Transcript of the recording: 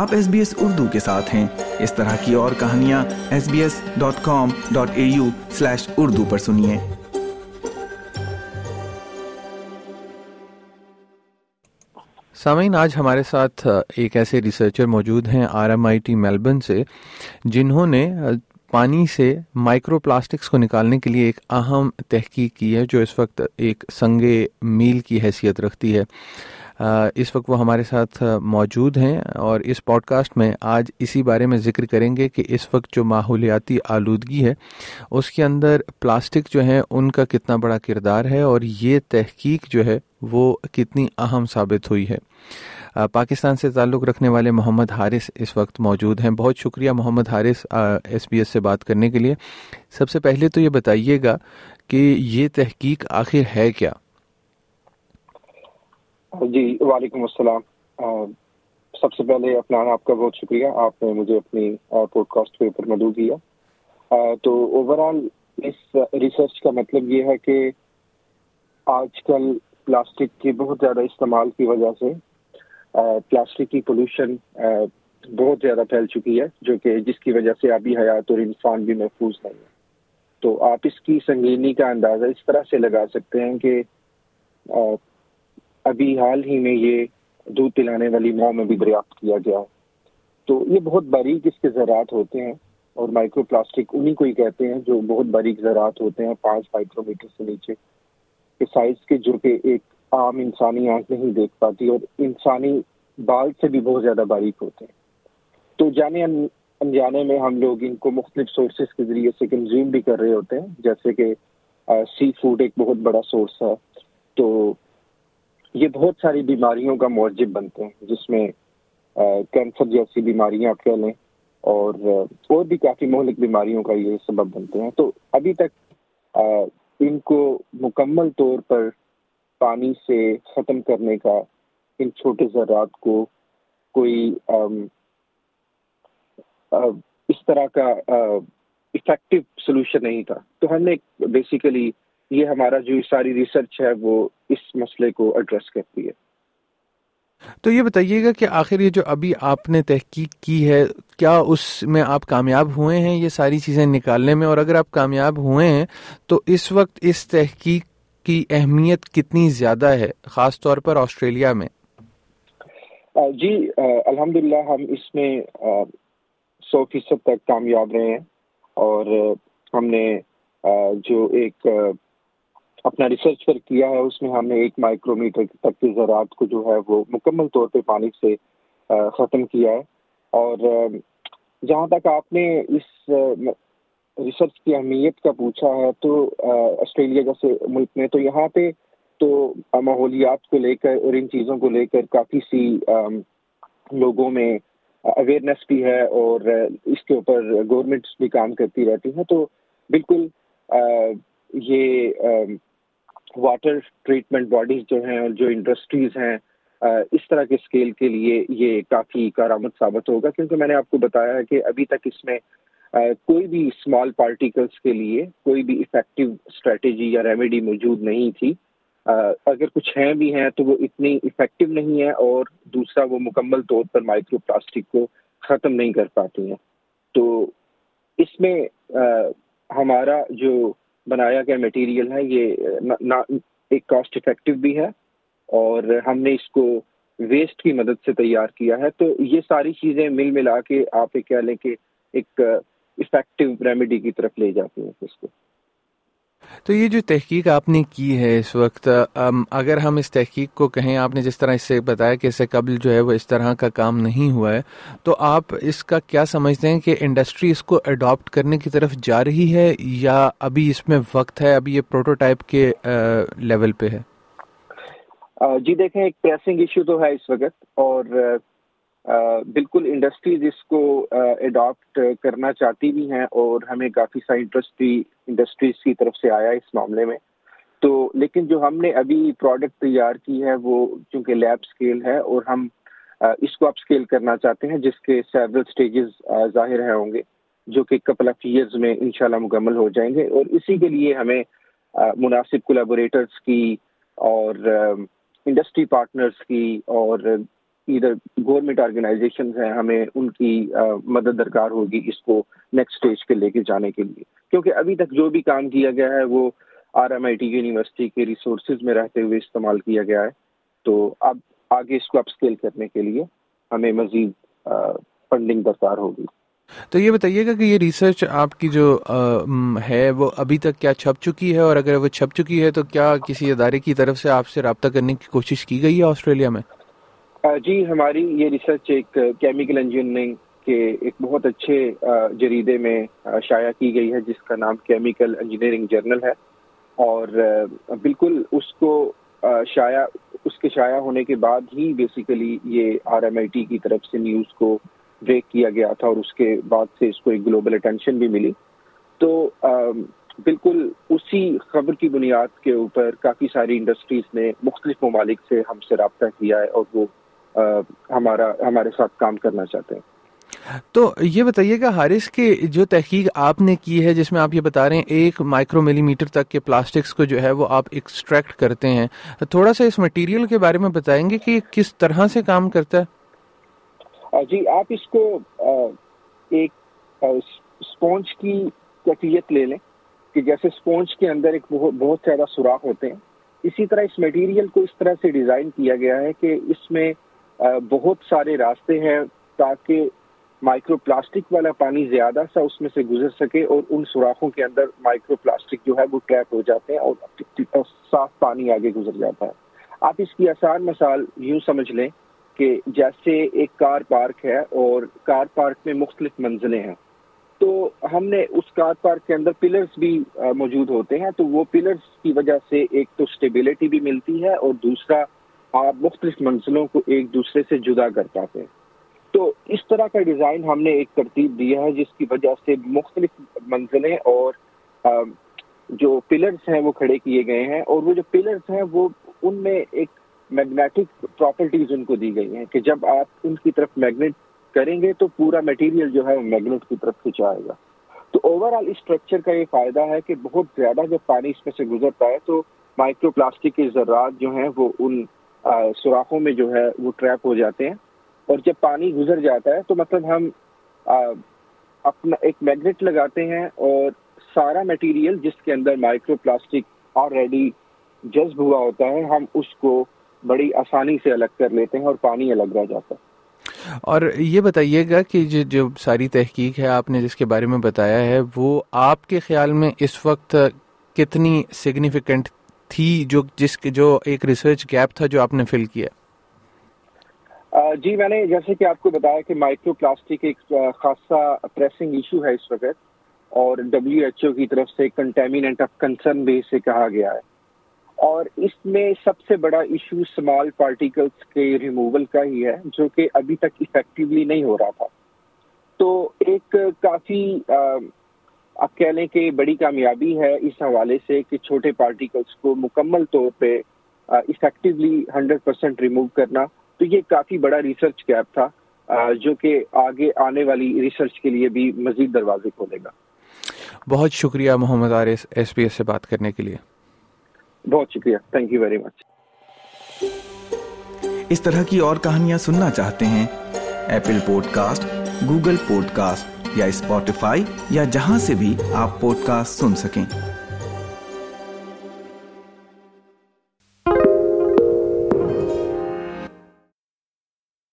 آپ S B S Urdu کے ساتھ ہیں۔ اس طرح کی اور کہانیاں S B S dot com dot A U slash Urdu پر سنیے۔ سامعین، آج ہمارے ساتھ ایک ایسے ریسرچر موجود ہیں R M I T Melbourne سے، جنہوں نے پانی سے مائکرو پلاسٹکس کو نکالنے کے لیے ایک اہم تحقیق کی ہے، جو اس وقت ایک سنگ میل کی حیثیت رکھتی ہے۔ اس وقت وہ ہمارے ساتھ موجود ہیں اور اس پوڈ کاسٹ میں آج اسی بارے میں ذکر کریں گے کہ اس وقت جو ماحولیاتی آلودگی ہے، اس کے اندر پلاسٹک جو ہیں، ان کا کتنا بڑا کردار ہے اور یہ تحقیق جو ہے، وہ کتنی اہم ثابت ہوئی ہے۔ پاکستان سے تعلق رکھنے والے محمد حارث اس وقت موجود ہیں۔ بہت شکریہ Mohammad Haris S B S سے بات کرنے کے لیے۔ سب سے پہلے تو یہ بتائیے گا کہ یہ تحقیق آخر ہے کیا؟ جی وعلیکم السلام۔ سب سے پہلے اپنا آپ کا بہت شکریہ۔ آپ نے مجھے اپنی پوڈ کاسٹ کے اوپر مدعو کیا۔ تو اوور آل اس ریسرچ کا مطلب یہ ہے کہ آج کل پلاسٹک کے بہت زیادہ استعمال کی وجہ سے پلاسٹک کی پولوشن بہت زیادہ پھیل چکی ہے، جو کہ جس کی وجہ سے ابھی حیات اور انسان بھی محفوظ نہیں ہے۔ تو آپ اس کی سنگینی کا اندازہ اس طرح سے لگا سکتے ہیں کہ ابھی حال ہی میں یہ دودھ پلانے والی ماں میں بھی دریافت کیا گیا تو یہ بہت باریک اس کے زراعت ہوتے ہیں اور مائکرو پلاسٹک انہیں کو ہی کہتے ہیں جو بہت باریک زراعت ہوتے ہیں پانچ مائکرو میٹر سے نیچے۔ کے سائز کے جو کہ ایک عام انسانی آنکھ نہیں دیکھ پاتی اور انسانی بال سے بھی بہت زیادہ باریک ہوتے ہیں۔ تو جانے انجانے میں ہم لوگ ان کو مختلف سورسز کے ذریعے سے کنزیوم بھی کر رہے ہوتے ہیں۔ جیسے کہ سی فوڈ ایک بہت بڑا سورس ہے۔ تو یہ بہت ساری بیماریوں کا معجب بنتے ہیں، جس میں کینسر جیسی بیماریاں کہہ لیں اور اور بھی کافی مہلک بیماریوں کا یہ سبب بنتے ہیں۔ تو ابھی تک ان کو مکمل طور پر پانی سے ختم کرنے کا، ان چھوٹے ذرات کو کوئی اس طرح کا افیکٹو سولوشن نہیں تھا۔ تو ہم نے بیسیکلی یہ ہمارا جو ساری ریسرچ ہے وہ اس مسئلے کو ایڈریس کرتی ہے۔ تو یہ بتائیے گا کہ آخر یہ جو ابھی آپ نے تحقیق کی ہے کیا اس میں آپ کامیاب ہوئے ہیں یہ ساری چیزیں نکالنے میں؟ اور اگر آپ کامیاب ہوئے ہیں تو اس وقت اس تحقیق کی اہمیت کتنی زیادہ ہے خاص طور پر آسٹریلیا میں؟ جی الحمد ہم اس میں سو فیصد تک کامیاب رہے ہیں۔ اور ہم نے جو ایک اپنا ریسرچ پر کیا ہے، اس میں ہم نے ایک مائکرو میٹر تک کے زراعت کو جو ہے وہ مکمل طور پہ پانی سے ختم کیا ہے۔ اور جہاں تک آپ نے اس ریسرچ کی اہمیت کا پوچھا ہے تو آسٹریلیا جیسے ملک میں تو یہاں پہ تو ماحولیات کو لے کر اور ان چیزوں کو لے کر کافی سی لوگوں میں اویئرنیس بھی ہے اور اس کے اوپر گورنمنٹس بھی کام کرتی رہتی ہیں۔ تو بالکل یہ واٹر ٹریٹمنٹ باڈیز جو ہیں اور جو انڈسٹریز ہیں اس طرح کے اسکیل کے لیے یہ کافی کارآمد ثابت ہوگا۔ کیونکہ میں نے آپ کو بتایا ہے کہ ابھی تک اس میں کوئی بھی اسمال پارٹیکلس کے لیے کوئی بھی افیکٹو اسٹریٹجی یا ریمیڈی موجود نہیں تھی۔ اگر کچھ ہیں بھی ہیں تو وہ اتنی افیکٹو نہیں ہے اور دوسرا وہ مکمل طور پر مائکرو پلاسٹک کو ختم نہیں کر پاتی ہیں۔ تو اس میں ہمارا جو بنایا گیا میٹیریل ہے، یہ ایک کاسٹ افیکٹو بھی ہے اور ہم نے اس کو ویسٹ کی مدد سے تیار کیا ہے۔ تو یہ ساری چیزیں مل ملا کے آپ یہ کہہ لیں کہ ایک افیکٹو ریمیڈی کی طرف لے جاتی ہیں اس کو۔ تو یہ جو تحقیق آپ نے کی ہے اس وقت اگر ہم اس تحقیق کو کہیں، آپ نے جس طرح اس سے بتایا کہ اس سے قبل جو ہے وہ اس طرح کا کام نہیں ہوا ہے، تو آپ اس کا کیا سمجھتے ہیں کہ انڈسٹری اس کو اڈاپٹ کرنے کی طرف جا رہی ہے یا ابھی اس میں وقت ہے، ابھی یہ پروٹوٹائپ کے لیول پہ ہے؟ جی دیکھیں، ایک پریسنگ ایشو تو ہے اس وقت اور بالکل انڈسٹریز اس کو اڈاپٹ کرنا چاہتی بھی ہیں اور ہمیں کافی سا انٹرسٹ بھی انڈسٹریز کی طرف سے آیا اس معاملے میں۔ تو لیکن جو ہم نے ابھی پروڈکٹ تیار کی ہے وہ چونکہ لیب اسکیل ہے اور ہم اس کو اپ اسکیل کرنا چاہتے ہیں جس کے سیورل اسٹیجز ظاہر ہیں ہوں گے جو کہ کپل آف ایئرز میں انشاءاللہ مکمل ہو جائیں گے اور اسی کے لیے ہمیں مناسب کولیبوریٹرس کی اور انڈسٹری پارٹنرس کی اور ادھر گورنمنٹ آرگنائزیشن ہیں، ہمیں ان کی مدد درکار ہوگی اس کو نیکسٹ اسٹیج کے لے کے جانے کے لیے۔ کیونکہ ابھی تک جو بھی کام کیا گیا ہے، وہ R M I T university کے ریسورسز میں رہتے ہوئے استعمال کیا گیا ہے۔ تو اب آگے اس کو اپ اسکیل کرنے کے لیے ہمیں مزید فنڈنگ درکار ہوگی۔ تو یہ بتائیے گا کہ یہ ریسرچ آپ کی جو ہے، وہ ابھی تک کیا چھپ چکی ہے؟ اور اگر وہ چھپ چکی ہے تو کیا کسی ادارے کی طرف سے آپ سے رابطہ کرنے کی کوشش کی گئی ہے آسٹریلیا میں؟ جی ہماری یہ ریسرچ ایک کیمیکل انجینئرنگ کے ایک بہت اچھے جریدے میں شائع کی گئی ہے، جس کا نام کیمیکل انجینئرنگ جرنل ہے۔ اور بالکل اس کو شائع، اس کے شائع ہونے کے بعد ہی بیسیکلی یہ آر ایم آئی ٹی کی طرف سے نیوز کو بریک کیا گیا تھا اور اس کے بعد سے اس کو ایک گلوبل اٹینشن بھی ملی۔ تو بالکل اسی خبر کی بنیاد کے اوپر کافی ساری انڈسٹریز نے مختلف ممالک سے ہم سے رابطہ کیا ہے اور وہ ہمارا ہمارے ساتھ کام کرنا چاہتے ہیں۔ تو یہ بتائیے کہ حارث کی جو تحقیق آپ نے کی ہے جس میں آپ یہ بتا رہے ہیں ایک مائکرو ملی میٹر تک کے پلاسٹکس کو جو ہے وہ آپ ایکسٹریکٹ کرتے ہیں۔ تھوڑا سا اس مٹیریل کے بارے میں بتائیں گے کہ کس طرح سے کام کرتا ہے؟ جی آپ اس کو ایک اسپونج کی کیفیت لے لیں کہ جیسے اسپونج کے اندر ایک بہت زیادہ سوراخ ہوتے ہیں۔ اسی طرح اس میٹیریل کو اس طرح سے ڈیزائن کیا گیا ہے کہ اس میں بہت سارے راستے ہیں تاکہ مائکرو پلاسٹک والا پانی زیادہ سا اس میں سے گزر سکے اور ان سوراخوں کے اندر مائکرو پلاسٹک جو ہے وہ ٹریپ ہو جاتے ہیں اور صاف پانی آگے گزر جاتا ہے۔ آپ اس کی آسان مثال یوں سمجھ لیں کہ جیسے ایک کار پارک ہے اور کار پارک میں مختلف منزلیں ہیں۔ تو ہم نے اس کار پارک کے اندر پلرز بھی موجود ہوتے ہیں تو وہ پلرز کی وجہ سے ایک تو اسٹیبلٹی بھی ملتی ہے اور دوسرا آپ مختلف منزلوں کو ایک دوسرے سے جدا کر پاتے ہیں۔ تو اس طرح کا ڈیزائن ہم نے ایک ترتیب دیا ہے جس کی وجہ سے مختلف منزلیں اور جو پلرز ہیں وہ کھڑے کیے گئے ہیں اور وہ جو پلرز ہیں وہ ان میں ایک میگنیٹک پراپرٹیز ان کو دی گئی ہیں کہ جب آپ ان کی طرف میگنیٹ کریں گے تو پورا میٹیریل جو ہے وہ میگنیٹ کی طرف کھنچائے گا۔ تو اوور آل اسٹرکچر کا یہ فائدہ ہے کہ بہت زیادہ جب پانی اس میں سے گزرتا ہے تو مائکرو پلاسٹک کے ذرات جو ہیں وہ ان سوراخوں میں جو ہے وہ ٹریپ ہو جاتے ہیں۔ اور جب پانی گزر جاتا ہے تو مطلب ہم اپنا ایک میگنیٹ لگاتے ہیں اور سارا میٹیریل جس کے اندر مائکرو پلاسٹک آلریڈی جذب ہوا ہوتا ہے، ہم اس کو بڑی آسانی سے الگ کر لیتے ہیں اور پانی الگ رہ جاتا ہے۔ اور یہ بتائیے گا کہ جو جو ساری تحقیق ہے آپ نے جس کے بارے میں بتایا ہے، وہ آپ کے خیال میں اس وقت کتنی سگنیفیکنٹ تھی جو جس جو ایک ریسرچ گیپ تھا جو آپ نے فل کیا؟ جی میں نے جیسے کہ آپ کو بتایا کہ مائکرو پلاسٹک ایک خاصا پریسنگ ایشو ہے اس وقت اور ڈبلیو ایچ او کی طرف سے کنٹامینٹ آف کنسرن بھی اسے کہا گیا ہے۔ اور اس میں سب سے بڑا ایشو اسمال پارٹیکلس کے ریموول کا ہی ہے جو کہ ابھی تک افیکٹولی نہیں ہو رہا تھا۔ تو ایک کافی آپ کہہ لیں کہ بڑی کامیابی ہے اس حوالے سے کہ چھوٹے پارٹیکلس کو مکمل طور پہ افیکٹولی ہنڈریڈ پرسینٹ ریموو کرنا تو یہ کافی بڑا ریسرچ گیپ تھا جو کہ آگے آنے والی ریسرچ کے لیے بھی مزید دروازے کھولے گا۔ بہت شکریہ محمد عارف ایس پی ایس سے بات کرنے کے لیے۔ بہت شکریہ۔ تھینک یو ویری مچ اس طرح کی اور کہانیاں سننا چاہتے ہیں Apple podcast Google podcast یا اسپوٹیفائی یا جہاں سے بھی آپ پوڈ کاسٹ سن سکیں۔